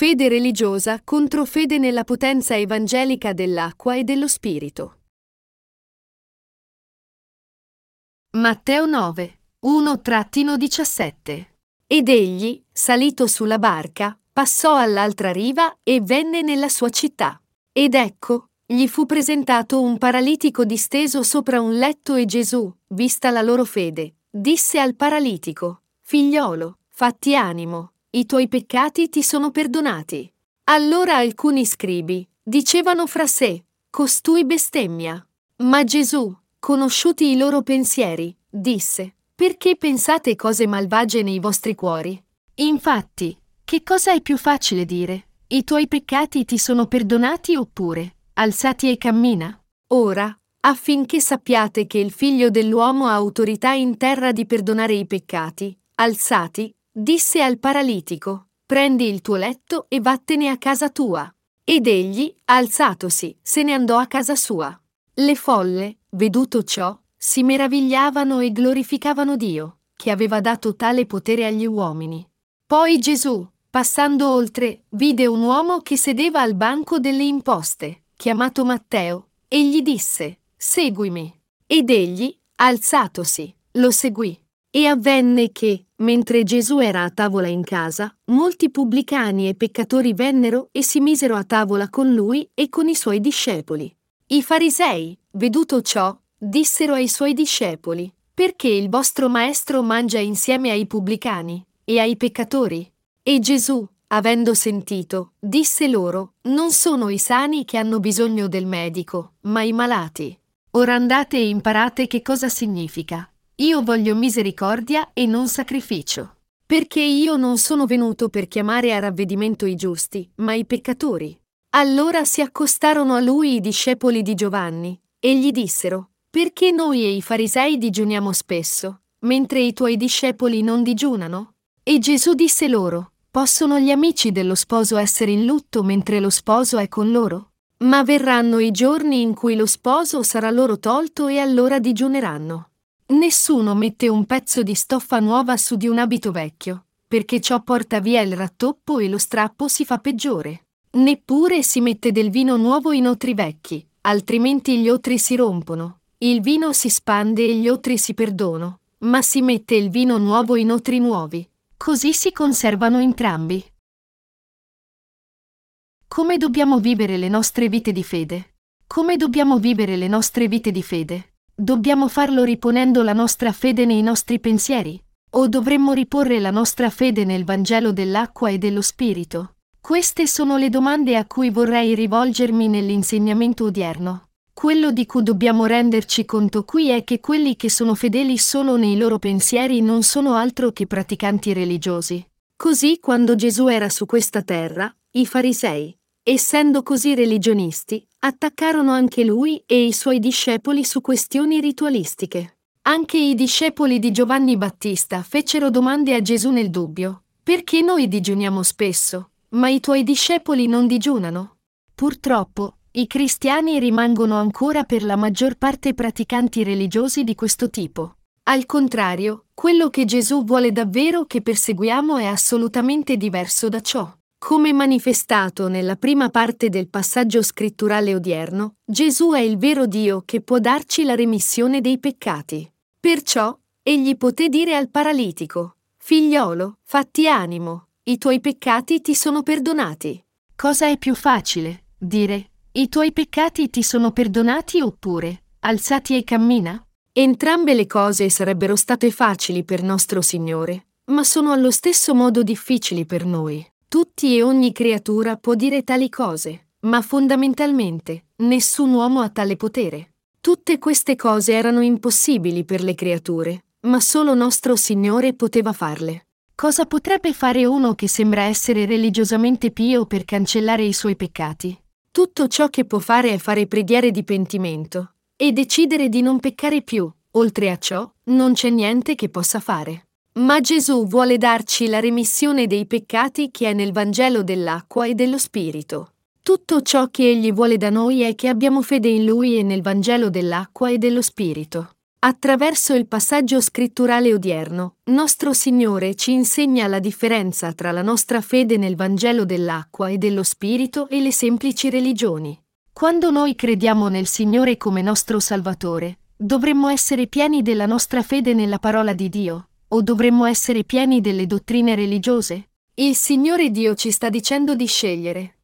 Fede religiosa contro fede nella potenza evangelica dell'acqua e dello Spirito. Matteo 9, 1-17 Ed egli, salito sulla barca, passò all'altra riva e venne nella sua città. Ed ecco, gli fu presentato un paralitico disteso sopra un letto e Gesù, vista la loro fede, disse al paralitico, Figliolo, fatti animo, i tuoi peccati ti sono perdonati. Allora alcuni scribi dicevano fra sé, costui bestemmia. Ma Gesù, conosciuti i loro pensieri, disse, perché pensate cose malvagie nei vostri cuori? Infatti, che cosa è più facile dire? I tuoi peccati ti sono perdonati oppure, alzati e cammina? Ora, affinché sappiate che il figlio dell'uomo ha autorità in terra di perdonare i peccati, alzati, disse al paralitico, prendi il tuo letto e vattene a casa tua. Ed egli, alzatosi, se ne andò a casa sua. Le folle, veduto ciò, si meravigliavano e glorificavano Dio, che aveva dato tale potere agli uomini. Poi Gesù, passando oltre, vide un uomo che sedeva al banco delle imposte, chiamato Matteo, e gli disse, Seguimi. Ed egli, alzatosi, lo seguì. E avvenne che, mentre Gesù era a tavola in casa, molti pubblicani e peccatori vennero e si misero a tavola con lui e con i suoi discepoli. I farisei, veduto ciò, dissero ai suoi discepoli, perché il vostro maestro mangia insieme ai pubblicani e ai peccatori? E Gesù, avendo sentito, disse loro, non sono i sani che hanno bisogno del medico, ma i malati. Ora andate e imparate che cosa significa. Io voglio misericordia e non sacrificio. Perché io non sono venuto per chiamare a ravvedimento i giusti, ma i peccatori. Allora si accostarono a lui i discepoli di Giovanni, e gli dissero, perché noi e i farisei digiuniamo spesso, mentre i tuoi discepoli non digiunano? E Gesù disse loro, possono gli amici dello sposo essere in lutto mentre lo sposo è con loro? Ma verranno i giorni in cui lo sposo sarà loro tolto e allora digiuneranno. Nessuno mette un pezzo di stoffa nuova su di un abito vecchio, perché ciò porta via il rattoppo e lo strappo si fa peggiore. Neppure si mette del vino nuovo in otri vecchi, altrimenti gli otri si rompono. Il vino si spande e gli otri si perdono, ma si mette il vino nuovo in otri nuovi. Così si conservano entrambi. Come dobbiamo vivere le nostre vite di fede? Come dobbiamo vivere le nostre vite di fede? Dobbiamo farlo riponendo la nostra fede nei nostri pensieri? O dovremmo riporre la nostra fede nel Vangelo dell'acqua e dello Spirito? Queste sono le domande a cui vorrei rivolgermi nell'insegnamento odierno. Quello di cui dobbiamo renderci conto qui è che quelli che sono fedeli solo nei loro pensieri non sono altro che praticanti religiosi. Così quando Gesù era su questa terra, i farisei, essendo così religionisti, attaccarono anche lui e i suoi discepoli su questioni ritualistiche. Anche i discepoli di Giovanni Battista fecero domande a Gesù nel dubbio. Perché noi digiuniamo spesso, ma i tuoi discepoli non digiunano? Purtroppo, i cristiani rimangono ancora per la maggior parte praticanti religiosi di questo tipo. Al contrario, quello che Gesù vuole davvero che perseguiamo è assolutamente diverso da ciò. Come manifestato nella prima parte del passaggio scritturale odierno, Gesù è il vero Dio che può darci la remissione dei peccati. Perciò, egli poté dire al paralitico, Figliolo, fatti animo, i tuoi peccati ti sono perdonati. Cosa è più facile? Dire, i tuoi peccati ti sono perdonati oppure, alzati e cammina? Entrambe le cose sarebbero state facili per nostro Signore, ma sono allo stesso modo difficili per noi. Tutti e ogni creatura può dire tali cose, ma fondamentalmente nessun uomo ha tale potere. Tutte queste cose erano impossibili per le creature, ma solo nostro Signore poteva farle. Cosa potrebbe fare uno che sembra essere religiosamente pio per cancellare i suoi peccati? Tutto ciò che può fare è fare preghiere di pentimento e decidere di non peccare più. Oltre a ciò, non c'è niente che possa fare. Ma Gesù vuole darci la remissione dei peccati che è nel Vangelo dell'acqua e dello Spirito. Tutto ciò che Egli vuole da noi è che abbiamo fede in Lui e nel Vangelo dell'acqua e dello Spirito. Attraverso il passaggio scritturale odierno, nostro Signore ci insegna la differenza tra la nostra fede nel Vangelo dell'acqua e dello Spirito e le semplici religioni. Quando noi crediamo nel Signore come nostro Salvatore, dovremmo essere pieni della nostra fede nella parola di Dio, o dovremmo essere pieni delle dottrine religiose? Il Signore Dio ci sta dicendo di scegliere.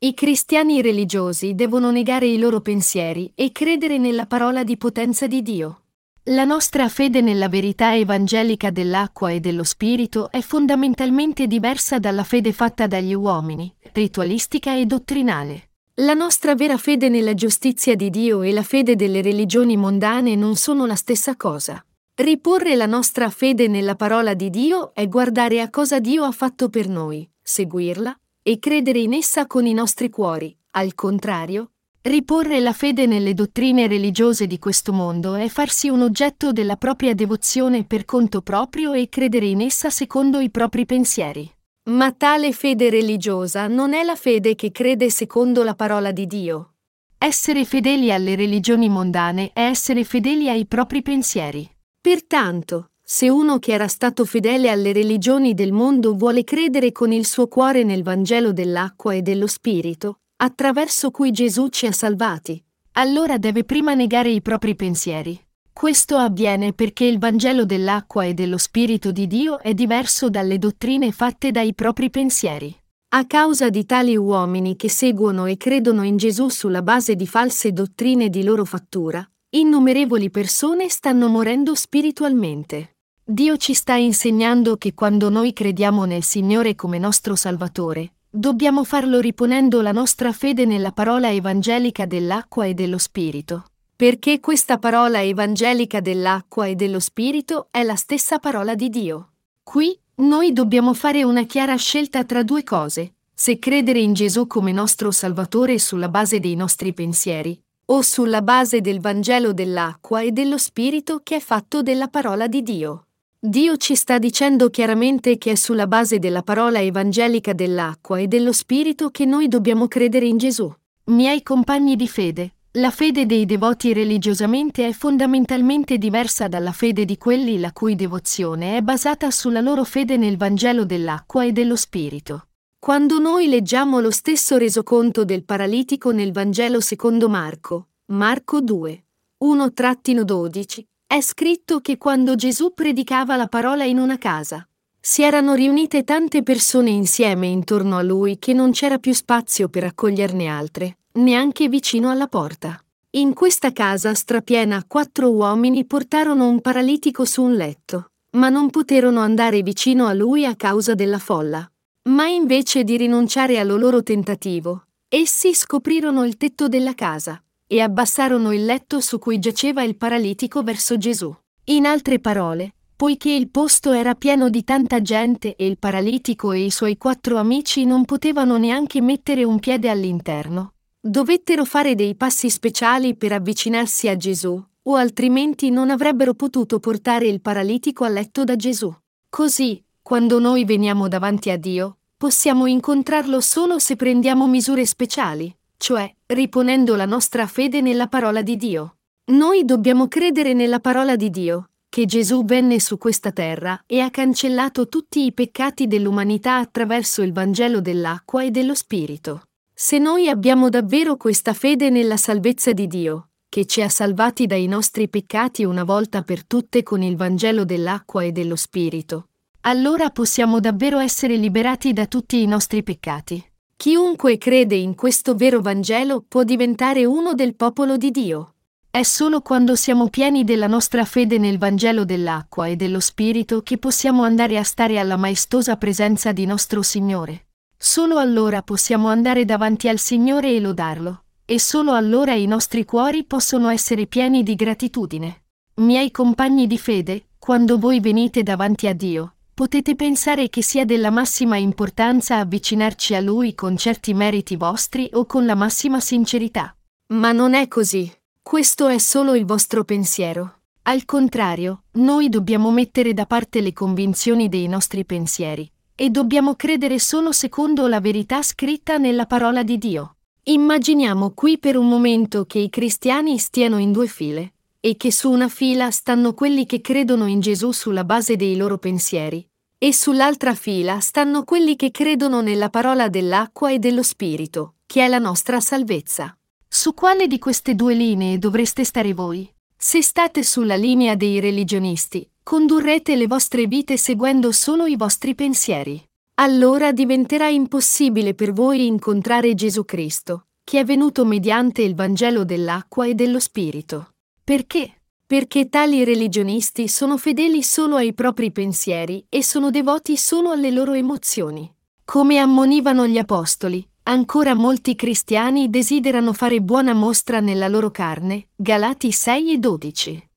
I cristiani religiosi devono negare i loro pensieri e credere nella parola di potenza di Dio. La nostra fede nella verità evangelica dell'acqua e dello Spirito è fondamentalmente diversa dalla fede fatta dagli uomini, ritualistica e dottrinale. La nostra vera fede nella giustizia di Dio e la fede delle religioni mondane non sono la stessa cosa. Riporre la nostra fede nella parola di Dio è guardare a cosa Dio ha fatto per noi, seguirla e credere in essa con i nostri cuori. Al contrario, riporre la fede nelle dottrine religiose di questo mondo è farsi un oggetto della propria devozione per conto proprio e credere in essa secondo i propri pensieri. Ma tale fede religiosa non è la fede che crede secondo la parola di Dio. Essere fedeli alle religioni mondane è essere fedeli ai propri pensieri. Pertanto, se uno che era stato fedele alle religioni del mondo vuole credere con il suo cuore nel Vangelo dell'acqua e dello Spirito, attraverso cui Gesù ci ha salvati, allora deve prima negare i propri pensieri. Questo avviene perché il Vangelo dell'acqua e dello Spirito di Dio è diverso dalle dottrine fatte dai propri pensieri. A causa di tali uomini che seguono e credono in Gesù sulla base di false dottrine di loro fattura, innumerevoli persone stanno morendo spiritualmente. Dio ci sta insegnando che quando noi crediamo nel Signore come nostro Salvatore, dobbiamo farlo riponendo la nostra fede nella parola evangelica dell'acqua e dello Spirito. Perché questa parola evangelica dell'acqua e dello Spirito è la stessa parola di Dio. Qui noi dobbiamo fare una chiara scelta tra due cose, se credere in Gesù come nostro Salvatore sulla base dei nostri pensieri, o sulla base del Vangelo dell'acqua e dello Spirito che è fatto della parola di Dio. Dio ci sta dicendo chiaramente che è sulla base della parola evangelica dell'acqua e dello Spirito che noi dobbiamo credere in Gesù. Miei compagni di fede, la fede dei devoti religiosamente è fondamentalmente diversa dalla fede di quelli la cui devozione è basata sulla loro fede nel Vangelo dell'acqua e dello Spirito. Quando noi leggiamo lo stesso resoconto del paralitico nel Vangelo secondo Marco, Marco 2, 1-12, è scritto che quando Gesù predicava la parola in una casa, si erano riunite tante persone insieme intorno a lui che non c'era più spazio per accoglierne altre, neanche vicino alla porta. In questa casa strapiena quattro uomini portarono un paralitico su un letto, ma non poterono andare vicino a lui a causa della folla. Ma invece di rinunciare al loro tentativo, essi scoprirono il tetto della casa e abbassarono il letto su cui giaceva il paralitico verso Gesù. In altre parole, poiché il posto era pieno di tanta gente e il paralitico e i suoi quattro amici non potevano neanche mettere un piede all'interno, dovettero fare dei passi speciali per avvicinarsi a Gesù, o altrimenti non avrebbero potuto portare il paralitico a letto da Gesù. Così, quando noi veniamo davanti a Dio, possiamo incontrarlo solo se prendiamo misure speciali, cioè riponendo la nostra fede nella parola di Dio. Noi dobbiamo credere nella parola di Dio, che Gesù venne su questa terra e ha cancellato tutti i peccati dell'umanità attraverso il Vangelo dell'acqua e dello Spirito. Se noi abbiamo davvero questa fede nella salvezza di Dio, che ci ha salvati dai nostri peccati una volta per tutte con il Vangelo dell'acqua e dello Spirito, allora possiamo davvero essere liberati da tutti i nostri peccati. Chiunque crede in questo vero Vangelo può diventare uno del popolo di Dio. È solo quando siamo pieni della nostra fede nel Vangelo dell'acqua e dello Spirito che possiamo andare a stare alla maestosa presenza di nostro Signore. Solo allora possiamo andare davanti al Signore e lodarlo, e solo allora i nostri cuori possono essere pieni di gratitudine. Miei compagni di fede, quando voi venite davanti a Dio, potete pensare che sia della massima importanza avvicinarci a Lui con certi meriti vostri o con la massima sincerità. Ma non è così. Questo è solo il vostro pensiero. Al contrario, noi dobbiamo mettere da parte le convinzioni dei nostri pensieri e dobbiamo credere solo secondo la verità scritta nella parola di Dio. Immaginiamo qui per un momento che i cristiani stiano in due file e che su una fila stanno quelli che credono in Gesù sulla base dei loro pensieri e sull'altra fila stanno quelli che credono nella parola dell'acqua e dello Spirito, che è la nostra salvezza. Su quale di queste due linee dovreste stare voi? Se state sulla linea dei religionisti, condurrete le vostre vite seguendo solo i vostri pensieri. Allora diventerà impossibile per voi incontrare Gesù Cristo, che è venuto mediante il Vangelo dell'acqua e dello Spirito. Perché? Perché tali religionisti sono fedeli solo ai propri pensieri e sono devoti solo alle loro emozioni. Come ammonivano gli apostoli, ancora molti cristiani desiderano fare buona mostra nella loro carne, Galati 6 e 12.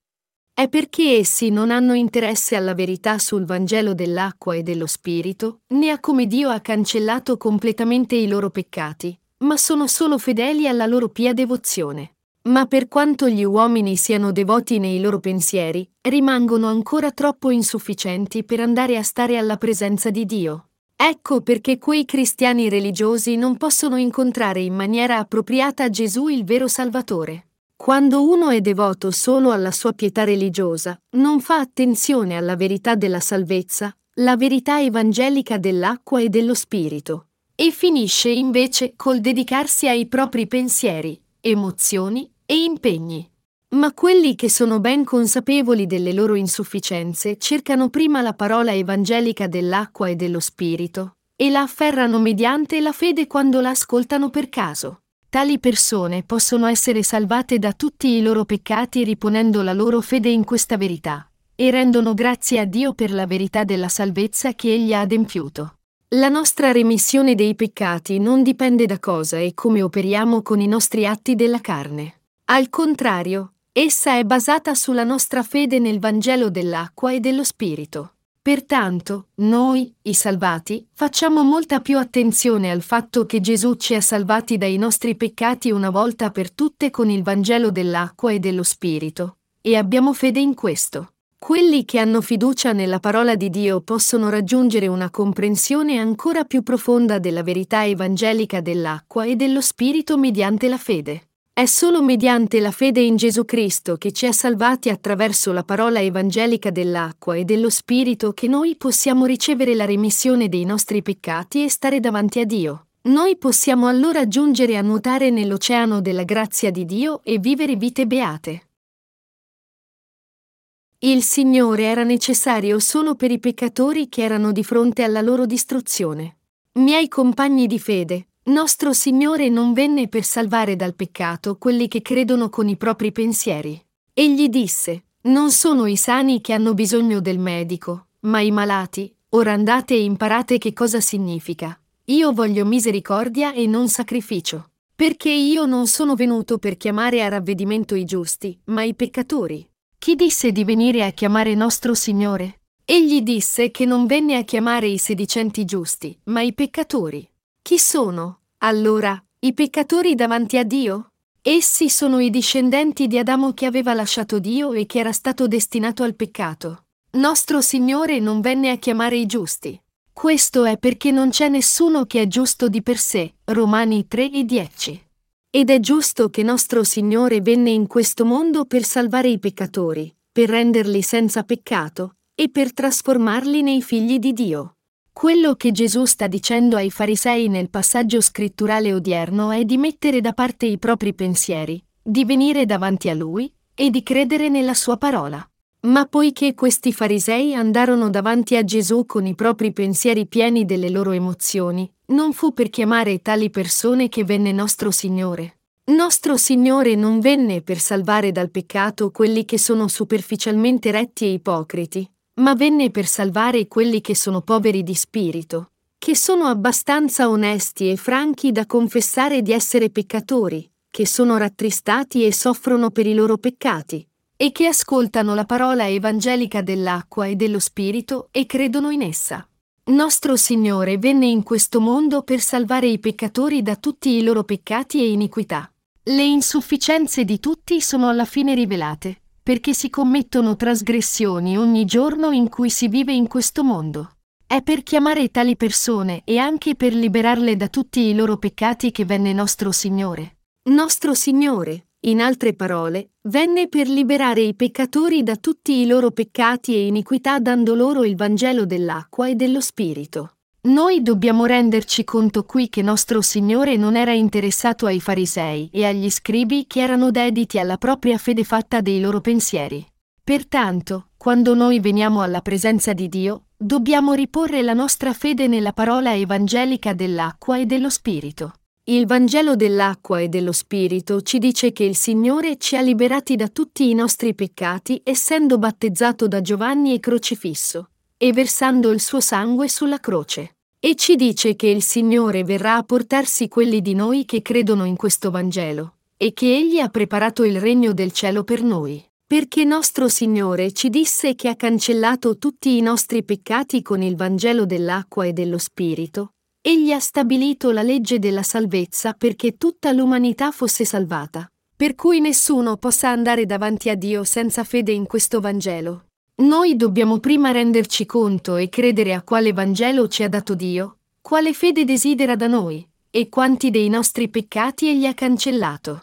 È perché essi non hanno interesse alla verità sul Vangelo dell'acqua e dello Spirito, né a come Dio ha cancellato completamente i loro peccati, ma sono solo fedeli alla loro pia devozione. Ma per quanto gli uomini siano devoti nei loro pensieri, rimangono ancora troppo insufficienti per andare a stare alla presenza di Dio. Ecco perché quei cristiani religiosi non possono incontrare in maniera appropriata Gesù il vero Salvatore. Quando uno è devoto solo alla sua pietà religiosa, non fa attenzione alla verità della salvezza, la verità evangelica dell'acqua e dello Spirito, e finisce invece col dedicarsi ai propri pensieri, emozioni e impegni. Ma quelli che sono ben consapevoli delle loro insufficienze cercano prima la parola evangelica dell'acqua e dello spirito e la afferrano mediante la fede quando la ascoltano per caso. Tali persone possono essere salvate da tutti i loro peccati riponendo la loro fede in questa verità e rendono grazie a Dio per la verità della salvezza che Egli ha adempiuto. La nostra remissione dei peccati non dipende da cosa e come operiamo con i nostri atti della carne. Al contrario, essa è basata sulla nostra fede nel Vangelo dell'acqua e dello Spirito. Pertanto, noi, i salvati, facciamo molta più attenzione al fatto che Gesù ci ha salvati dai nostri peccati una volta per tutte con il Vangelo dell'acqua e dello Spirito, e abbiamo fede in questo. Quelli che hanno fiducia nella parola di Dio possono raggiungere una comprensione ancora più profonda della verità evangelica dell'acqua e dello Spirito mediante la fede. È solo mediante la fede in Gesù Cristo che ci ha salvati attraverso la parola evangelica dell'acqua e dello Spirito che noi possiamo ricevere la remissione dei nostri peccati e stare davanti a Dio. Noi possiamo allora giungere a nuotare nell'oceano della grazia di Dio e vivere vite beate. Il Signore era necessario solo per i peccatori che erano di fronte alla loro distruzione. Miei compagni di fede, nostro Signore non venne per salvare dal peccato quelli che credono con i propri pensieri. Egli disse, non sono i sani che hanno bisogno del medico, ma i malati, ora andate e imparate che cosa significa. Io voglio misericordia e non sacrificio. Perché io non sono venuto per chiamare a ravvedimento i giusti, ma i peccatori. Chi disse di venire a chiamare nostro Signore? Egli disse che non venne a chiamare i sedicenti giusti, ma i peccatori. Chi sono, allora, i peccatori davanti a Dio? Essi sono i discendenti di Adamo che aveva lasciato Dio e che era stato destinato al peccato. Nostro Signore non venne a chiamare i giusti. Questo è perché non c'è nessuno che è giusto di per sé. Romani 3 e 10. Ed è giusto che nostro Signore venne in questo mondo per salvare i peccatori, per renderli senza peccato e per trasformarli nei figli di Dio. Quello che Gesù sta dicendo ai farisei nel passaggio scritturale odierno è di mettere da parte i propri pensieri, di venire davanti a Lui e di credere nella Sua parola. Ma poiché questi farisei andarono davanti a Gesù con i propri pensieri pieni delle loro emozioni, non fu per chiamare tali persone che venne nostro Signore. Nostro Signore non venne per salvare dal peccato quelli che sono superficialmente retti e ipocriti, ma venne per salvare quelli che sono poveri di spirito, che sono abbastanza onesti e franchi da confessare di essere peccatori, che sono rattristati e soffrono per i loro peccati, e che ascoltano la parola evangelica dell'acqua e dello spirito e credono in essa. Nostro Signore venne in questo mondo per salvare i peccatori da tutti i loro peccati e iniquità. Le insufficienze di tutti sono alla fine rivelate, perché si commettono trasgressioni ogni giorno in cui si vive in questo mondo. È per chiamare tali persone e anche per liberarle da tutti i loro peccati che venne nostro Signore. Nostro Signore, in altre parole, venne per liberare i peccatori da tutti i loro peccati e iniquità dando loro il Vangelo dell'acqua e dello Spirito. Noi dobbiamo renderci conto qui che nostro Signore non era interessato ai farisei e agli scribi che erano dediti alla propria fede fatta dei loro pensieri. Pertanto, quando noi veniamo alla presenza di Dio, dobbiamo riporre la nostra fede nella parola evangelica dell'acqua e dello Spirito. Il Vangelo dell'acqua e dello Spirito ci dice che il Signore ci ha liberati da tutti i nostri peccati essendo battezzato da Giovanni e crocifisso, e versando il suo sangue sulla croce. E ci dice che il Signore verrà a portarsi quelli di noi che credono in questo Vangelo, e che Egli ha preparato il regno del cielo per noi perché nostro Signore ci disse che ha cancellato tutti i nostri peccati con il Vangelo dell'acqua e dello Spirito, egli ha stabilito la legge della salvezza perché tutta l'umanità fosse salvata, per cui nessuno possa andare davanti a Dio senza fede in questo Vangelo. Noi dobbiamo prima renderci conto e credere a quale Vangelo ci ha dato Dio, quale fede desidera da noi, e quanti dei nostri peccati egli ha cancellato.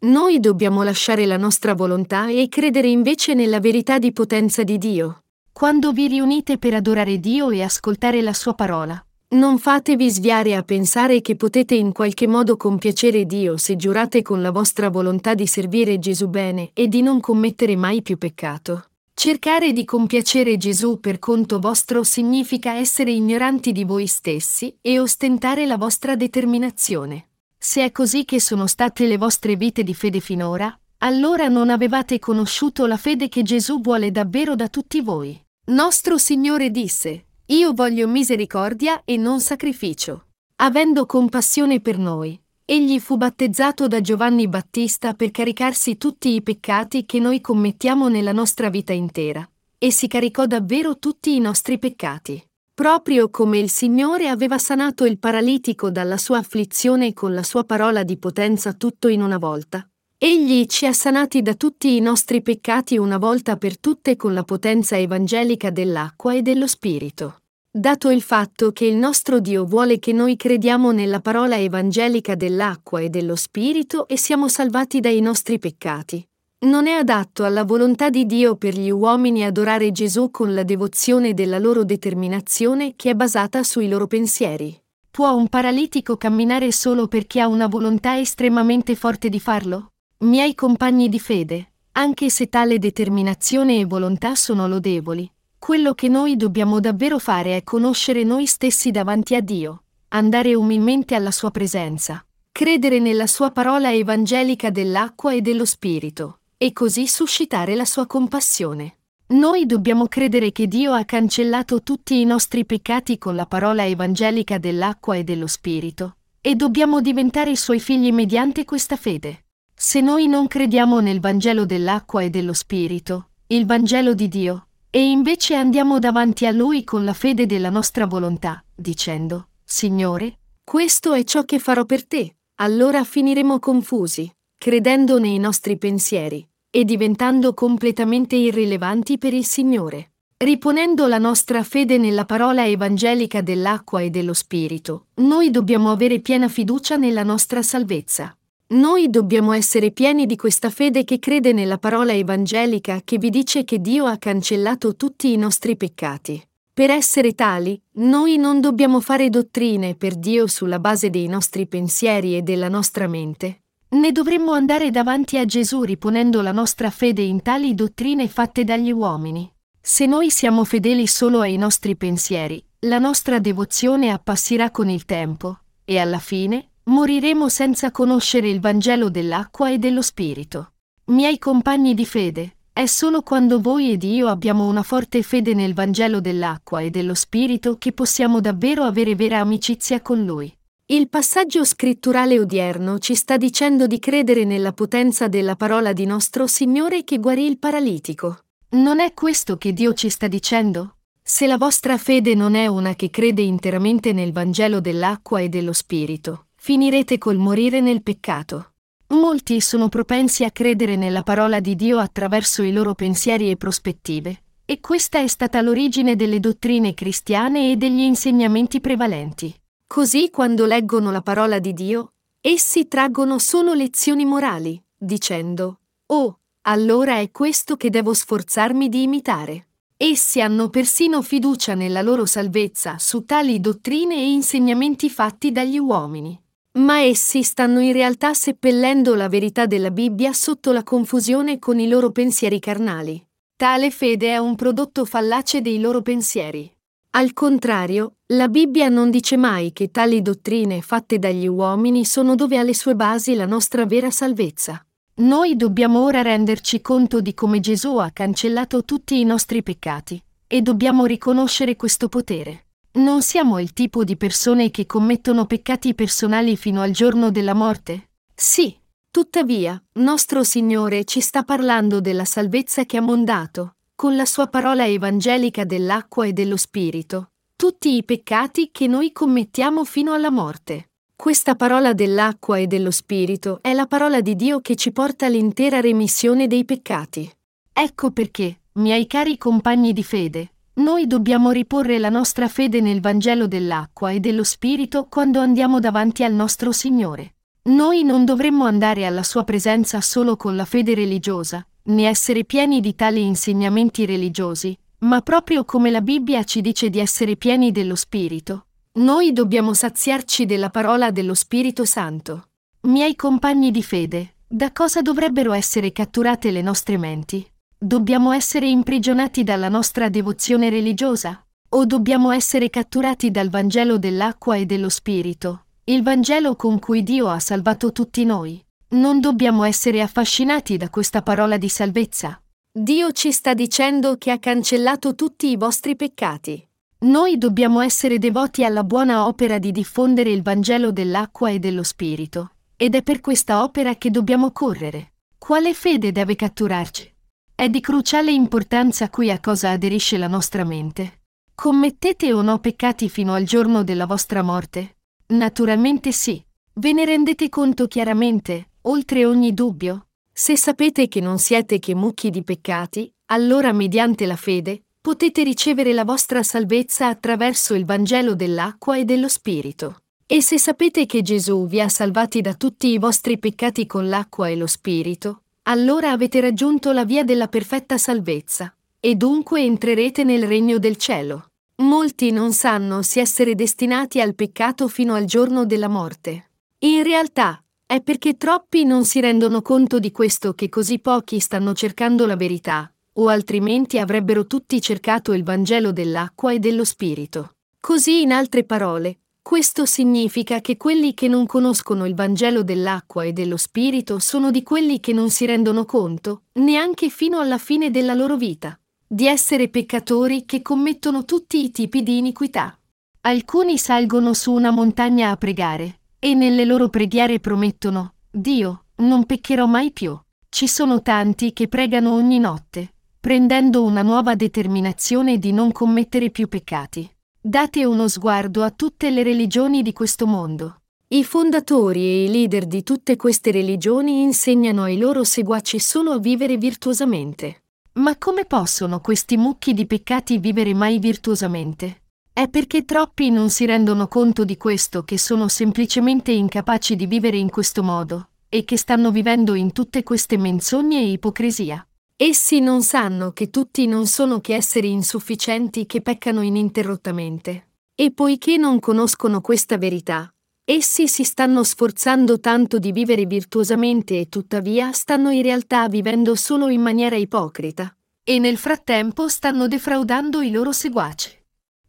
Noi dobbiamo lasciare la nostra volontà e credere invece nella verità di potenza di Dio. Quando vi riunite per adorare Dio e ascoltare la sua parola, non fatevi sviare a pensare che potete in qualche modo compiacere Dio se giurate con la vostra volontà di servire Gesù bene e di non commettere mai più peccato. Cercare di compiacere Gesù per conto vostro significa essere ignoranti di voi stessi e ostentare la vostra determinazione. Se è così che sono state le vostre vite di fede finora, allora non avevate conosciuto la fede che Gesù vuole davvero da tutti voi. Nostro Signore disse, Io voglio misericordia e non sacrificio. Avendo compassione per noi, egli fu battezzato da Giovanni Battista per caricarsi tutti i peccati che noi commettiamo nella nostra vita intera, e si caricò davvero tutti i nostri peccati. Proprio come il Signore aveva sanato il paralitico dalla sua afflizione con la sua parola di potenza tutto in una volta. Egli ci ha sanati da tutti i nostri peccati una volta per tutte con la potenza evangelica dell'acqua e dello Spirito. Dato il fatto che il nostro Dio vuole che noi crediamo nella parola evangelica dell'acqua e dello Spirito e siamo salvati dai nostri peccati, non è adatto alla volontà di Dio per gli uomini adorare Gesù con la devozione della loro determinazione che è basata sui loro pensieri. Può un paralitico camminare solo perché ha una volontà estremamente forte di farlo? Miei compagni di fede, anche se tale determinazione e volontà sono lodevoli, quello che noi dobbiamo davvero fare è conoscere noi stessi davanti a Dio, andare umilmente alla sua presenza, credere nella sua parola evangelica dell'acqua e dello Spirito, e così suscitare la sua compassione. Noi dobbiamo credere che Dio ha cancellato tutti i nostri peccati con la parola evangelica dell'acqua e dello Spirito, e dobbiamo diventare suoi figli mediante questa fede. Se noi non crediamo nel Vangelo dell'acqua e dello Spirito, il Vangelo di Dio, e invece andiamo davanti a Lui con la fede della nostra volontà, dicendo, Signore, questo è ciò che farò per te, allora finiremo confusi, credendo nei nostri pensieri, e diventando completamente irrilevanti per il Signore. Riponendo la nostra fede nella parola evangelica dell'acqua e dello Spirito, noi dobbiamo avere piena fiducia nella nostra salvezza. Noi dobbiamo essere pieni di questa fede che crede nella parola evangelica che vi dice che Dio ha cancellato tutti i nostri peccati. Per essere tali, noi non dobbiamo fare dottrine per Dio sulla base dei nostri pensieri e della nostra mente, ne dovremmo andare davanti a Gesù riponendo la nostra fede in tali dottrine fatte dagli uomini. Se noi siamo fedeli solo ai nostri pensieri, la nostra devozione appassirà con il tempo, e alla fine moriremo senza conoscere il Vangelo dell'acqua e dello Spirito. Miei compagni di fede, è solo quando voi ed io abbiamo una forte fede nel Vangelo dell'acqua e dello Spirito che possiamo davvero avere vera amicizia con Lui. Il passaggio scritturale odierno ci sta dicendo di credere nella potenza della parola di nostro Signore che guarì il paralitico. Non è questo che Dio ci sta dicendo? Se la vostra fede non è una che crede interamente nel Vangelo dell'acqua e dello Spirito, finirete col morire nel peccato. Molti sono propensi a credere nella parola di Dio attraverso i loro pensieri e prospettive, E questa è stata l'origine delle dottrine cristiane e degli insegnamenti prevalenti. Così quando leggono la parola di Dio, essi traggono solo lezioni morali, dicendo, Oh, allora è questo che devo sforzarmi di imitare. Essi hanno persino fiducia nella loro salvezza su tali dottrine e insegnamenti fatti dagli uomini. Ma essi stanno in realtà seppellendo la verità della Bibbia sotto la confusione con i loro pensieri carnali. Tale fede è un prodotto fallace dei loro pensieri. Al contrario, la Bibbia non dice mai che tali dottrine fatte dagli uomini sono dove ha le sue basi la nostra vera salvezza. Noi dobbiamo ora renderci conto di come Gesù ha cancellato tutti i nostri peccati, e dobbiamo riconoscere questo potere. Non siamo il tipo di persone che commettono peccati personali fino al giorno della morte? Sì, Tuttavia, nostro Signore ci sta parlando della salvezza che ha mondato, con la sua parola evangelica dell'acqua e dello Spirito, tutti i peccati che noi commettiamo fino alla morte. Questa parola dell'acqua e dello Spirito è la parola di Dio che ci porta all'intera remissione dei peccati. Ecco perché, miei cari compagni di fede, noi dobbiamo riporre la nostra fede nel Vangelo dell'acqua e dello Spirito quando andiamo davanti al nostro Signore. Noi non dovremmo andare alla sua presenza solo con la fede religiosa, né essere pieni di tali insegnamenti religiosi, ma proprio come la Bibbia ci dice di essere pieni dello Spirito. Noi dobbiamo saziarci della parola dello Spirito Santo. Miei compagni di fede, da cosa dovrebbero essere catturate le nostre menti? Dobbiamo essere imprigionati dalla nostra devozione religiosa? O dobbiamo essere catturati dal Vangelo dell'acqua e dello Spirito, il Vangelo con cui Dio ha salvato tutti noi. Non dobbiamo essere affascinati da questa parola di salvezza. Dio ci sta dicendo che ha cancellato tutti i vostri peccati. Noi dobbiamo essere devoti alla buona opera di diffondere il Vangelo dell'acqua e dello Spirito, ed è per questa opera che dobbiamo correre. Quale fede deve catturarci? È di cruciale importanza qui a cosa aderisce la nostra mente. Commettete o no peccati fino al giorno della vostra morte? Naturalmente sì. Ve ne rendete conto chiaramente, oltre ogni dubbio? Se sapete che non siete che mucchi di peccati, allora mediante la fede potete ricevere la vostra salvezza attraverso il Vangelo dell'acqua e dello Spirito. E se sapete che Gesù vi ha salvati da tutti i vostri peccati con l'acqua e lo Spirito, allora avete raggiunto la via della perfetta salvezza, e dunque entrerete nel regno del cielo. Molti non sanno se essere destinati al peccato fino al giorno della morte. In realtà, è perché troppi non si rendono conto di questo che così pochi stanno cercando la verità, o altrimenti avrebbero tutti cercato il Vangelo dell'acqua e dello Spirito. Così, in altre parole, questo significa che quelli che non conoscono il Vangelo dell'acqua e dello Spirito sono di quelli che non si rendono conto, neanche fino alla fine della loro vita di essere peccatori che commettono tutti i tipi di iniquità. Alcuni salgono su una montagna a pregare, e nelle loro preghiere promettono, Dio, non peccherò mai più. Ci sono tanti che pregano ogni notte, prendendo una nuova determinazione di non commettere più peccati. Date uno sguardo a tutte le religioni di questo mondo. I fondatori e i leader di tutte queste religioni insegnano ai loro seguaci solo a vivere virtuosamente. Ma come possono questi mucchi di peccati vivere mai virtuosamente? È perché troppi non si rendono conto di questo che sono semplicemente incapaci di vivere in questo modo, e che stanno vivendo in tutte queste menzogne e ipocrisia. Essi non sanno che tutti non sono che esseri insufficienti che peccano ininterrottamente. E poiché non conoscono questa verità, Essi si stanno sforzando tanto di vivere virtuosamente e tuttavia stanno in realtà vivendo solo in maniera ipocrita. E nel frattempo stanno defraudando i loro seguaci.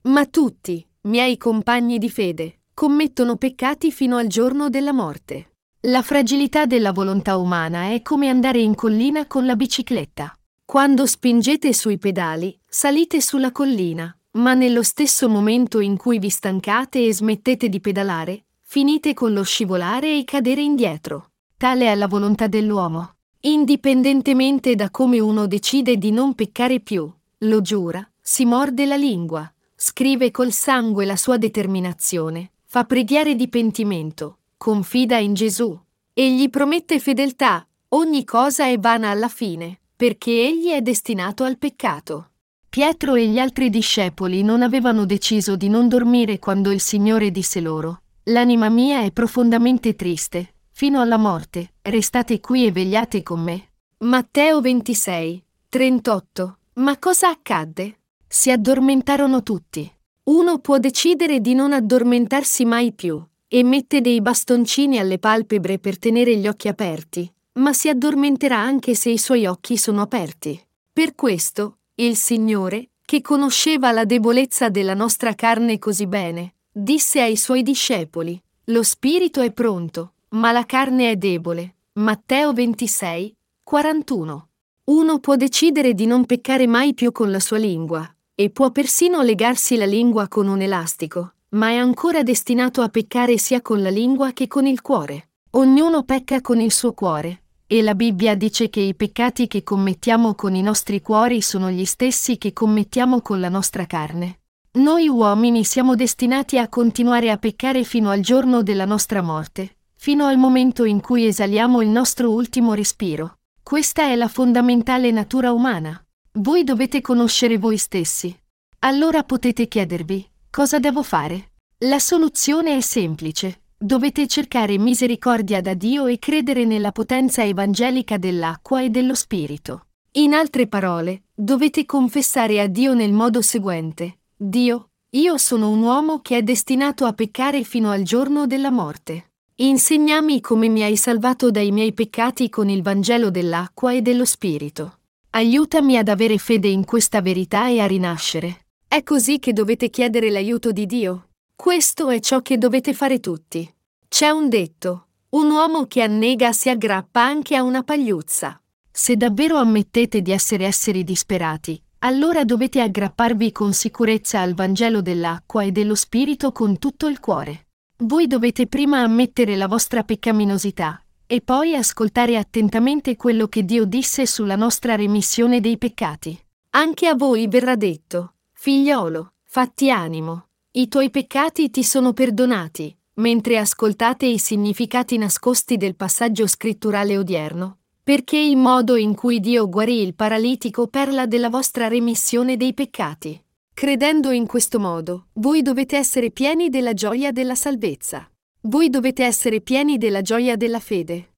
Ma tutti, miei compagni di fede, commettono peccati fino al giorno della morte. La fragilità della volontà umana è come andare in collina con la bicicletta. Quando spingete sui pedali, salite sulla collina, ma nello stesso momento in cui vi stancate e smettete di pedalare, finite con lo scivolare e cadere indietro. Tale è la volontà dell'uomo. Indipendentemente da come uno decide di non peccare più, lo giura, si morde la lingua, scrive col sangue la sua determinazione, fa preghiere di pentimento, confida in Gesù, e gli promette fedeltà, ogni cosa è vana alla fine, perché egli è destinato al peccato. Pietro e gli altri discepoli non avevano deciso di non dormire quando il Signore disse loro, L'anima mia è profondamente triste, fino alla morte, restate qui e vegliate con me. Matteo 26, 38. Ma cosa accadde? Si addormentarono tutti. Uno può decidere di non addormentarsi mai più, e mette dei bastoncini alle palpebre per tenere gli occhi aperti, ma si addormenterà anche se i suoi occhi sono aperti. Per questo, il Signore, che conosceva la debolezza della nostra carne così bene, disse ai suoi discepoli, Lo spirito è pronto, ma la carne è debole. Matteo 26, 41. Uno può decidere di non peccare mai più con la sua lingua, e può persino legarsi la lingua con un elastico, ma è ancora destinato a peccare sia con la lingua che con il cuore. Ognuno pecca con il suo cuore, e la Bibbia dice che i peccati che commettiamo con i nostri cuori sono gli stessi che commettiamo con la nostra carne. Noi uomini siamo destinati a continuare a peccare fino al giorno della nostra morte, fino al momento in cui esaliamo il nostro ultimo respiro. Questa è la fondamentale natura umana. Voi dovete conoscere voi stessi. Allora potete chiedervi, cosa devo fare? La soluzione è semplice dovete cercare misericordia da Dio e credere nella potenza evangelica dell'acqua e dello Spirito. In altre parole, dovete confessare a Dio nel modo seguente. Dio, io sono un uomo che è destinato a peccare fino al giorno della morte. Insegnami come mi hai salvato dai miei peccati con il Vangelo dell'acqua e dello Spirito. Aiutami ad avere fede in questa verità e a rinascere. È così che dovete chiedere l'aiuto di Dio. Questo è ciò che dovete fare tutti. C'è un detto, un uomo che annega si aggrappa anche a una pagliuzza. Se davvero ammettete di essere esseri disperati, allora dovete aggrapparvi con sicurezza al Vangelo dell'acqua e dello Spirito con tutto il cuore. Voi dovete prima ammettere la vostra peccaminosità e poi ascoltare attentamente quello che Dio disse sulla nostra remissione dei peccati. Anche a voi verrà detto, figliolo, fatti animo, i tuoi peccati ti sono perdonati, mentre ascoltate i significati nascosti del passaggio scritturale odierno, perché il modo in cui Dio guarì il paralitico parla della vostra remissione dei peccati. Credendo in questo modo, voi dovete essere pieni della gioia della salvezza. Voi dovete essere pieni della gioia della fede.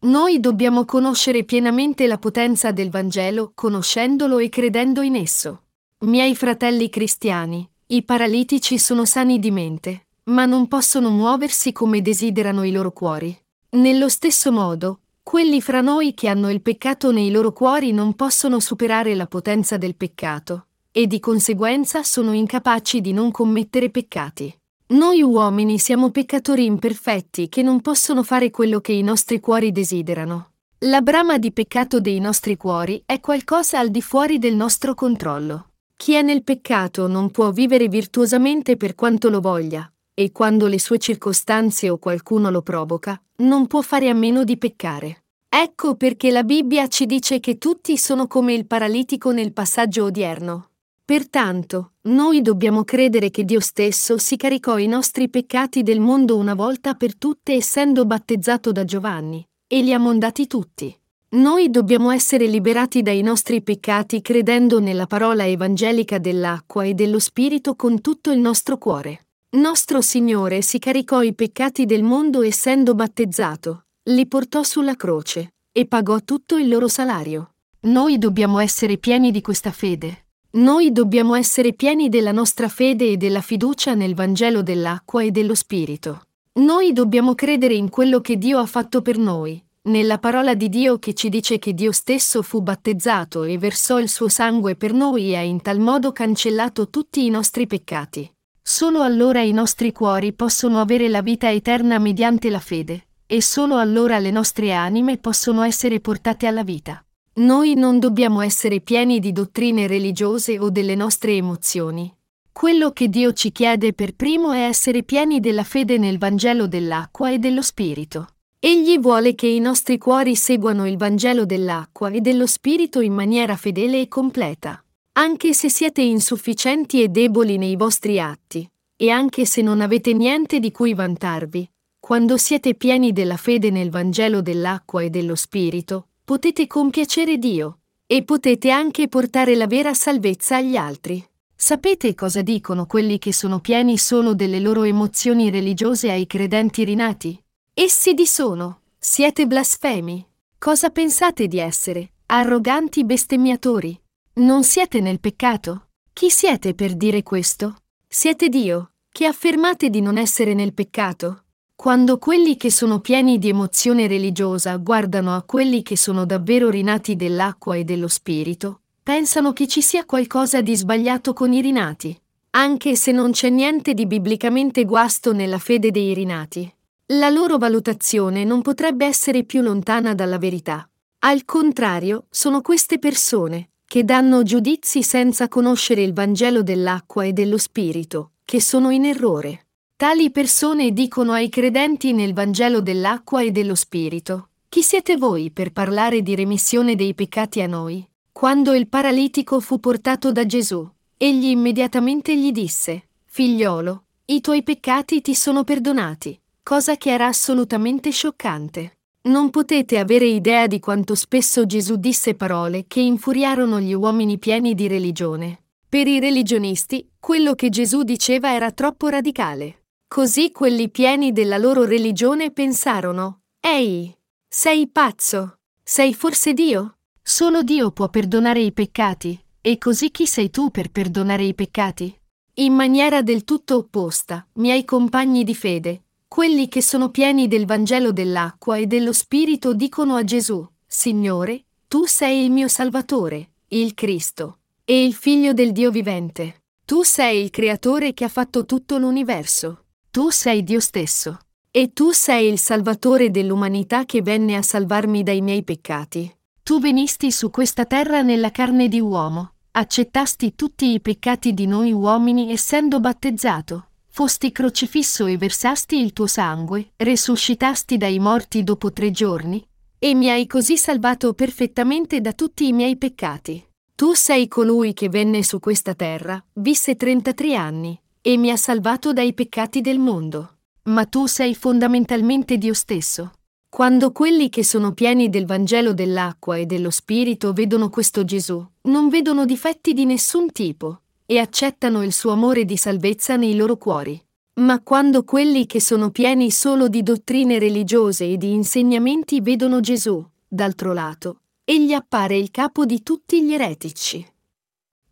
Noi dobbiamo conoscere pienamente la potenza del Vangelo, conoscendolo e credendo in esso. Miei fratelli cristiani, i paralitici sono sani di mente, ma non possono muoversi come desiderano i loro cuori. Nello stesso modo, quelli fra noi che hanno il peccato nei loro cuori non possono superare la potenza del peccato, e di conseguenza sono incapaci di non commettere peccati. Noi uomini siamo peccatori imperfetti che non possono fare quello che i nostri cuori desiderano. La brama di peccato dei nostri cuori è qualcosa al di fuori del nostro controllo. Chi è nel peccato non può vivere virtuosamente per quanto lo voglia, e quando le sue circostanze o qualcuno lo provoca, non può fare a meno di peccare. Ecco perché la Bibbia ci dice che tutti sono come il paralitico nel passaggio odierno. Pertanto, noi dobbiamo credere che Dio stesso si caricò i nostri peccati del mondo una volta per tutte essendo battezzato da Giovanni, e li ha mondati tutti. Noi dobbiamo essere liberati dai nostri peccati credendo nella parola evangelica dell'acqua e dello Spirito con tutto il nostro cuore. Nostro Signore si caricò i peccati del mondo essendo battezzato, li portò sulla croce e pagò tutto il loro salario. Noi dobbiamo essere pieni di questa fede. Noi dobbiamo essere pieni della nostra fede e della fiducia nel Vangelo dell'acqua e dello Spirito. Noi dobbiamo credere in quello che Dio ha fatto per noi, nella parola di Dio che ci dice che Dio stesso fu battezzato e versò il suo sangue per noi e ha in tal modo cancellato tutti i nostri peccati. Solo allora i nostri cuori possono avere la vita eterna mediante la fede, e solo allora le nostre anime possono essere portate alla vita. Noi non dobbiamo essere pieni di dottrine religiose o delle nostre emozioni. Quello che Dio ci chiede per primo è essere pieni della fede nel Vangelo dell'acqua e dello Spirito. Egli vuole che i nostri cuori seguano il Vangelo dell'acqua e dello Spirito in maniera fedele e completa. Anche se siete insufficienti e deboli nei vostri atti, e anche se non avete niente di cui vantarvi, quando siete pieni della fede nel Vangelo dell'acqua e dello Spirito, potete compiacere Dio, E potete anche portare la vera salvezza agli altri. Sapete cosa dicono quelli che sono pieni solo delle loro emozioni religiose ai credenti rinati? Essi disono, siete blasfemi. Cosa pensate di essere? Arroganti bestemmiatori. Non siete nel peccato? Chi siete per dire questo? Siete Dio, che affermate di non essere nel peccato. Quando quelli che sono pieni di emozione religiosa guardano a quelli che sono davvero rinati dell'acqua e dello spirito, pensano che ci sia qualcosa di sbagliato con i rinati, anche se non c'è niente di biblicamente guasto nella fede dei rinati. La loro valutazione non potrebbe essere più lontana dalla verità. Al contrario, sono queste persone, che danno giudizi senza conoscere il Vangelo dell'acqua e dello Spirito, che sono in errore. Tali persone dicono ai credenti nel Vangelo dell'acqua e dello Spirito, Chi siete voi per parlare di remissione dei peccati a noi? Quando il paralitico fu portato da Gesù, egli immediatamente gli disse, Figliolo, i tuoi peccati ti sono perdonati, cosa che era assolutamente scioccante. Non potete avere idea di quanto spesso Gesù disse parole che infuriarono gli uomini pieni di religione. Per i religionisti, quello che Gesù diceva era troppo radicale. Così quelli pieni della loro religione pensarono, Ehi, sei pazzo? Sei forse Dio? Solo Dio può perdonare i peccati, e così chi sei tu per perdonare i peccati? In maniera del tutto opposta, miei compagni di fede, quelli che sono pieni del Vangelo dell'acqua e dello Spirito dicono a Gesù, Signore, tu sei il mio Salvatore, il Cristo, e il Figlio del Dio vivente. Tu sei il Creatore che ha fatto tutto l'universo. Tu sei Dio stesso. E tu sei il Salvatore dell'umanità che venne a salvarmi dai miei peccati. Tu venisti su questa terra nella carne di uomo, accettasti tutti i peccati di noi uomini essendo battezzato, fosti crocifisso e versasti il tuo sangue, resuscitasti dai morti dopo tre giorni, e mi hai così salvato perfettamente da tutti i miei peccati. Tu sei colui che venne su questa terra, visse 33 anni, e mi ha salvato dai peccati del mondo. Ma tu sei fondamentalmente Dio stesso. Quando quelli che sono pieni del Vangelo dell'acqua e dello Spirito vedono questo Gesù, non vedono difetti di nessun tipo e accettano il suo amore di salvezza nei loro cuori. Ma quando quelli che sono pieni solo di dottrine religiose e di insegnamenti vedono Gesù, d'altro lato, egli appare il capo di tutti gli eretici.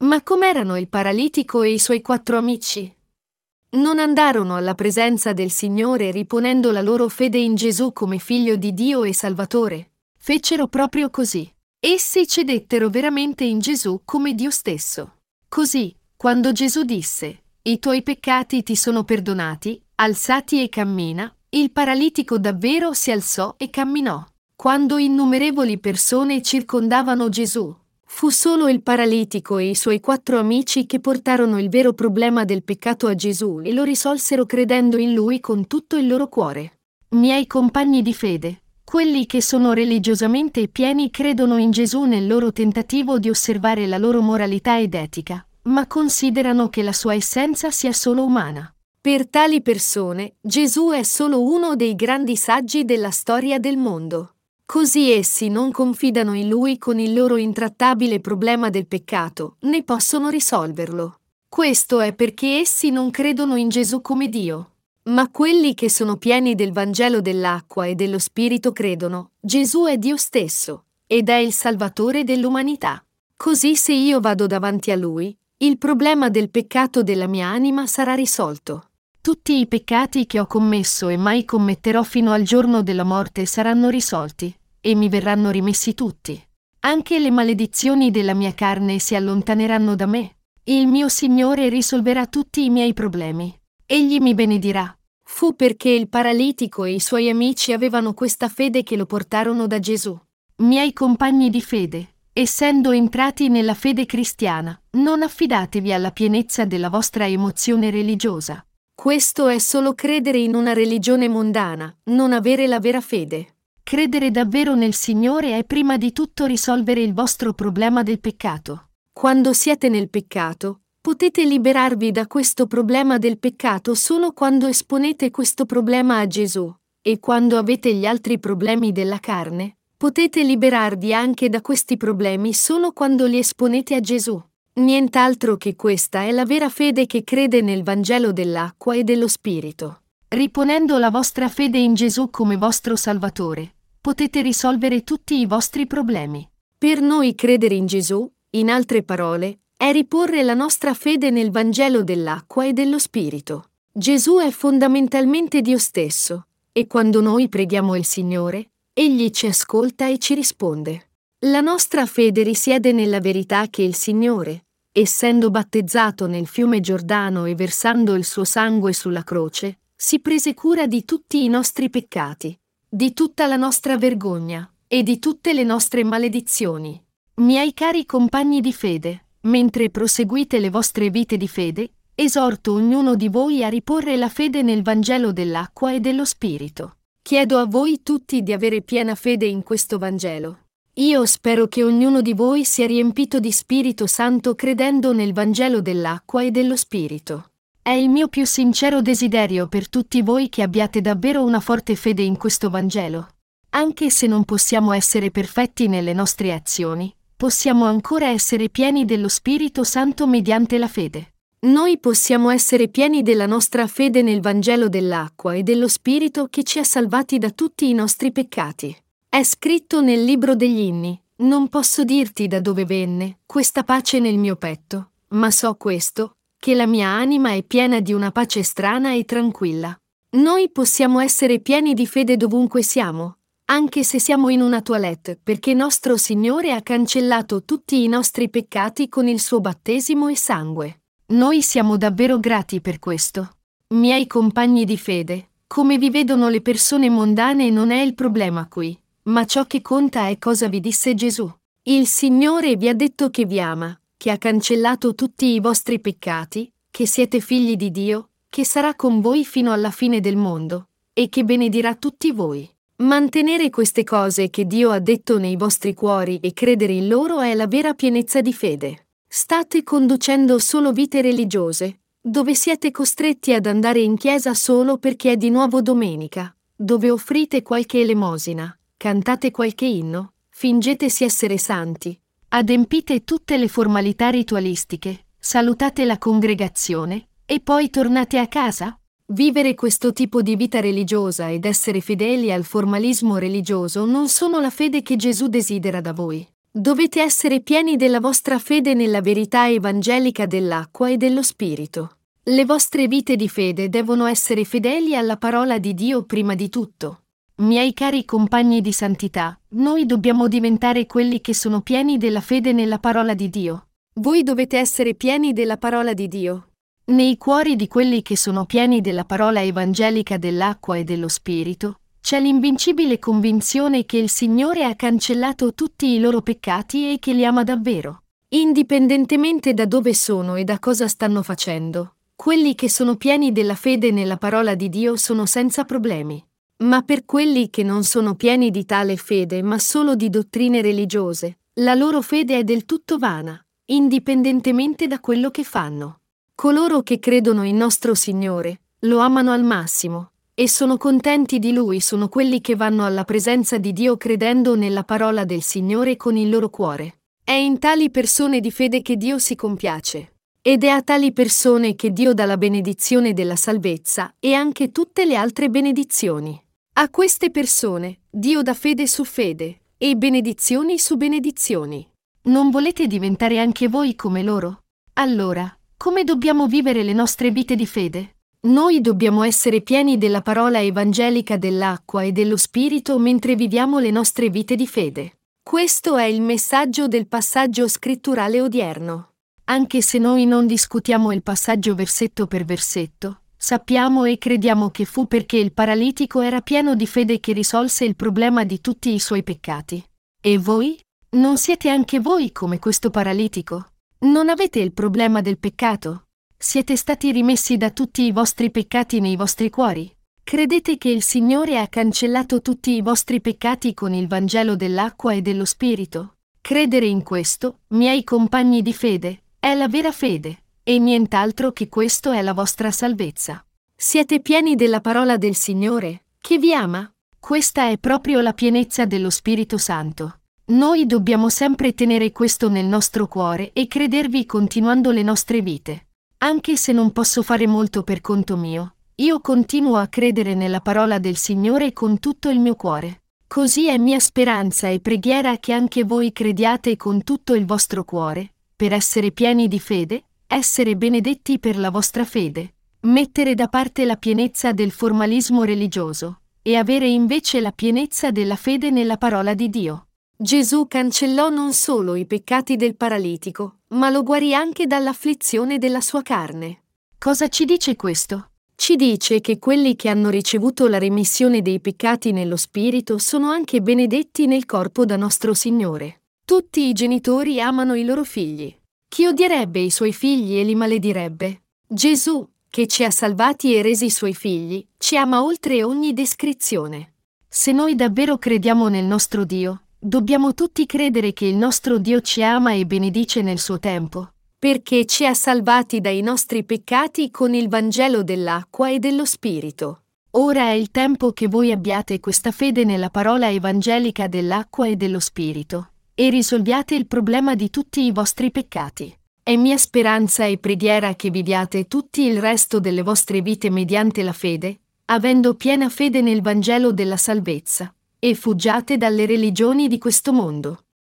Ma com'erano il paralitico e i suoi quattro amici? Non andarono alla presenza del Signore riponendo la loro fede in Gesù come figlio di Dio e Salvatore. Fecero proprio così. Essi cedettero veramente in Gesù come Dio stesso. Così, quando Gesù disse, I tuoi peccati ti sono perdonati, alzati e cammina, il paralitico davvero si alzò e camminò. Quando innumerevoli persone circondavano Gesù, Fu solo il paralitico e i suoi quattro amici che portarono il vero problema del peccato a Gesù e lo risolsero credendo in lui con tutto il loro cuore. Miei compagni di fede, quelli che sono religiosamente pieni credono in Gesù nel loro tentativo di osservare la loro moralità ed etica, ma considerano che la sua essenza sia solo umana. Per tali persone, Gesù è solo uno dei grandi saggi della storia del mondo. Così essi non confidano in lui con il loro intrattabile problema del peccato, né possono risolverlo. Questo è perché essi non credono in Gesù come Dio. Ma quelli che sono pieni del Vangelo dell'acqua e dello Spirito credono, Gesù è Dio stesso, ed è il Salvatore dell'umanità. Così se io vado davanti a Lui, il problema del peccato della mia anima sarà risolto. Tutti i peccati che ho commesso e mai commetterò fino al giorno della morte saranno risolti, e mi verranno rimessi tutti. Anche le maledizioni della mia carne si allontaneranno da me. Il mio Signore risolverà tutti i miei problemi. Egli mi benedirà. Fu perché il paralitico e i suoi amici avevano questa fede che lo portarono da Gesù. Miei compagni di fede, essendo entrati nella fede cristiana, non affidatevi alla pienezza della vostra emozione religiosa. Questo è solo credere in una religione mondana, non avere la vera fede. Credere davvero nel Signore è prima di tutto risolvere il vostro problema del peccato. Quando siete nel peccato, potete liberarvi da questo problema del peccato solo quando esponete questo problema a Gesù, e quando avete gli altri problemi della carne, Potete liberarvi anche da questi problemi solo quando li esponete a Gesù. Nient'altro che questa è la vera fede che crede nel Vangelo dell'acqua e dello Spirito. Riponendo la vostra fede in Gesù come vostro Salvatore, potete risolvere tutti i vostri problemi. Per noi credere in Gesù, in altre parole, è riporre la nostra fede nel Vangelo dell'acqua e dello Spirito. Gesù è fondamentalmente Dio stesso, e quando noi preghiamo il Signore, Egli ci ascolta e ci risponde. La nostra fede risiede nella verità che il Signore, essendo battezzato nel fiume Giordano e versando il suo sangue sulla croce, si prese cura di tutti i nostri peccati, di tutta la nostra vergogna e di tutte le nostre maledizioni. Miei cari compagni di fede, mentre proseguite le vostre vite di fede, esorto ognuno di voi a riporre la fede nel Vangelo dell'acqua e dello Spirito. Chiedo a voi tutti di avere piena fede in questo Vangelo. Io spero che ognuno di voi sia riempito di Spirito Santo credendo nel Vangelo dell'acqua e dello Spirito. È il mio più sincero desiderio per tutti voi che abbiate davvero una forte fede in questo Vangelo. Anche se non possiamo essere perfetti nelle nostre azioni, possiamo ancora essere pieni dello Spirito Santo mediante la fede. Noi possiamo essere pieni della nostra fede nel Vangelo dell'acqua e dello Spirito che ci ha salvati da tutti i nostri peccati. È scritto nel libro degli inni, non posso dirti da dove venne questa pace nel mio petto, ma so questo, che la mia anima è piena di una pace strana e tranquilla. Noi possiamo essere pieni di fede dovunque siamo, anche se siamo in una toilette, perché nostro Signore ha cancellato tutti i nostri peccati con il suo battesimo e sangue. Noi siamo davvero grati per questo. Miei compagni di fede, come vi vedono le persone mondane non è il problema qui, ma ciò che conta è cosa vi disse Gesù. Il Signore vi ha detto che vi ama, che ha cancellato tutti i vostri peccati, che siete figli di Dio, che sarà con voi fino alla fine del mondo, e che benedirà tutti voi. Mantenere queste cose che Dio ha detto nei vostri cuori e credere in loro è la vera pienezza di fede. State conducendo solo vite religiose, dove siete costretti ad andare in chiesa solo perché è di nuovo domenica, dove offrite qualche elemosina, cantate qualche inno, fingetesi essere santi, adempite tutte le formalità ritualistiche, salutate la congregazione e poi tornate a casa? Vivere questo tipo di vita religiosa ed essere fedeli al formalismo religioso non sono la fede che Gesù desidera da voi. Dovete essere pieni della vostra fede nella verità evangelica dell'acqua e dello Spirito. Le vostre vite di fede devono essere fedeli alla parola di Dio prima di tutto. Miei cari compagni di santità, noi dobbiamo diventare quelli che sono pieni della fede nella parola di Dio. Voi dovete essere pieni della parola di Dio. Nei cuori di quelli che sono pieni della parola evangelica dell'acqua e dello Spirito, c'è l'invincibile convinzione che il Signore ha cancellato tutti i loro peccati e che li ama davvero. Indipendentemente da dove sono e da cosa stanno facendo, quelli che sono pieni della fede nella parola di Dio sono senza problemi. Ma per quelli che non sono pieni di tale fede, ma solo di dottrine religiose, la loro fede è del tutto vana, indipendentemente da quello che fanno. Coloro che credono in nostro Signore, lo amano al massimo, e sono contenti di Lui sono quelli che vanno alla presenza di Dio credendo nella parola del Signore con il loro cuore. È in tali persone di fede che Dio si compiace. Ed è a tali persone che Dio dà la benedizione della salvezza e anche tutte le altre benedizioni. A queste persone Dio dà fede su fede e benedizioni su benedizioni. Non volete diventare anche voi come loro? Allora, come dobbiamo vivere le nostre vite di fede? Noi dobbiamo essere pieni della parola evangelica dell'acqua e dello Spirito mentre viviamo le nostre vite di fede. Questo è il messaggio del passaggio scritturale odierno. Anche se noi non discutiamo il passaggio versetto per versetto, sappiamo e crediamo che fu perché il paralitico era pieno di fede che risolse il problema di tutti i suoi peccati. E voi? Non siete anche voi come questo paralitico? Non avete il problema del peccato? Siete stati rimessi da tutti i vostri peccati nei vostri cuori? Credete che il Signore ha cancellato tutti i vostri peccati con il Vangelo dell'acqua e dello Spirito? Credere in questo, miei compagni di fede, è la vera fede, e nient'altro che questo è la vostra salvezza. Siete pieni della parola del Signore, che vi ama? Questa è proprio la pienezza dello Spirito Santo. Noi dobbiamo sempre tenere questo nel nostro cuore e credervi continuando le nostre vite. Anche se non posso fare molto per conto mio, io continuo a credere nella parola del Signore con tutto il mio cuore. Così è mia speranza e preghiera che anche voi crediate con tutto il vostro cuore, per essere pieni di fede, essere benedetti per la vostra fede, mettere da parte la pienezza del formalismo religioso e avere invece la pienezza della fede nella parola di Dio. Gesù cancellò non solo i peccati del paralitico, ma lo guarì anche dall'afflizione della sua carne. Cosa ci dice questo? Ci dice che quelli che hanno ricevuto la remissione dei peccati nello Spirito sono anche benedetti nel corpo da nostro Signore. Tutti i genitori amano i loro figli. Chi odierebbe i suoi figli e li maledirebbe? Gesù, che ci ha salvati e resi suoi figli, ci ama oltre ogni descrizione. Se noi davvero crediamo nel nostro Dio, dobbiamo tutti credere che il nostro Dio ci ama e benedice nel suo tempo, perché ci ha salvati dai nostri peccati con il Vangelo dell'acqua e dello Spirito. Ora è il tempo che voi abbiate questa fede nella parola evangelica dell'acqua e dello Spirito, e risolviate il problema di tutti i vostri peccati. È mia speranza e preghiera che viviate tutti il resto delle vostre vite mediante la fede, avendo piena fede nel Vangelo della salvezza, e fuggiate dalle religioni di questo mondo.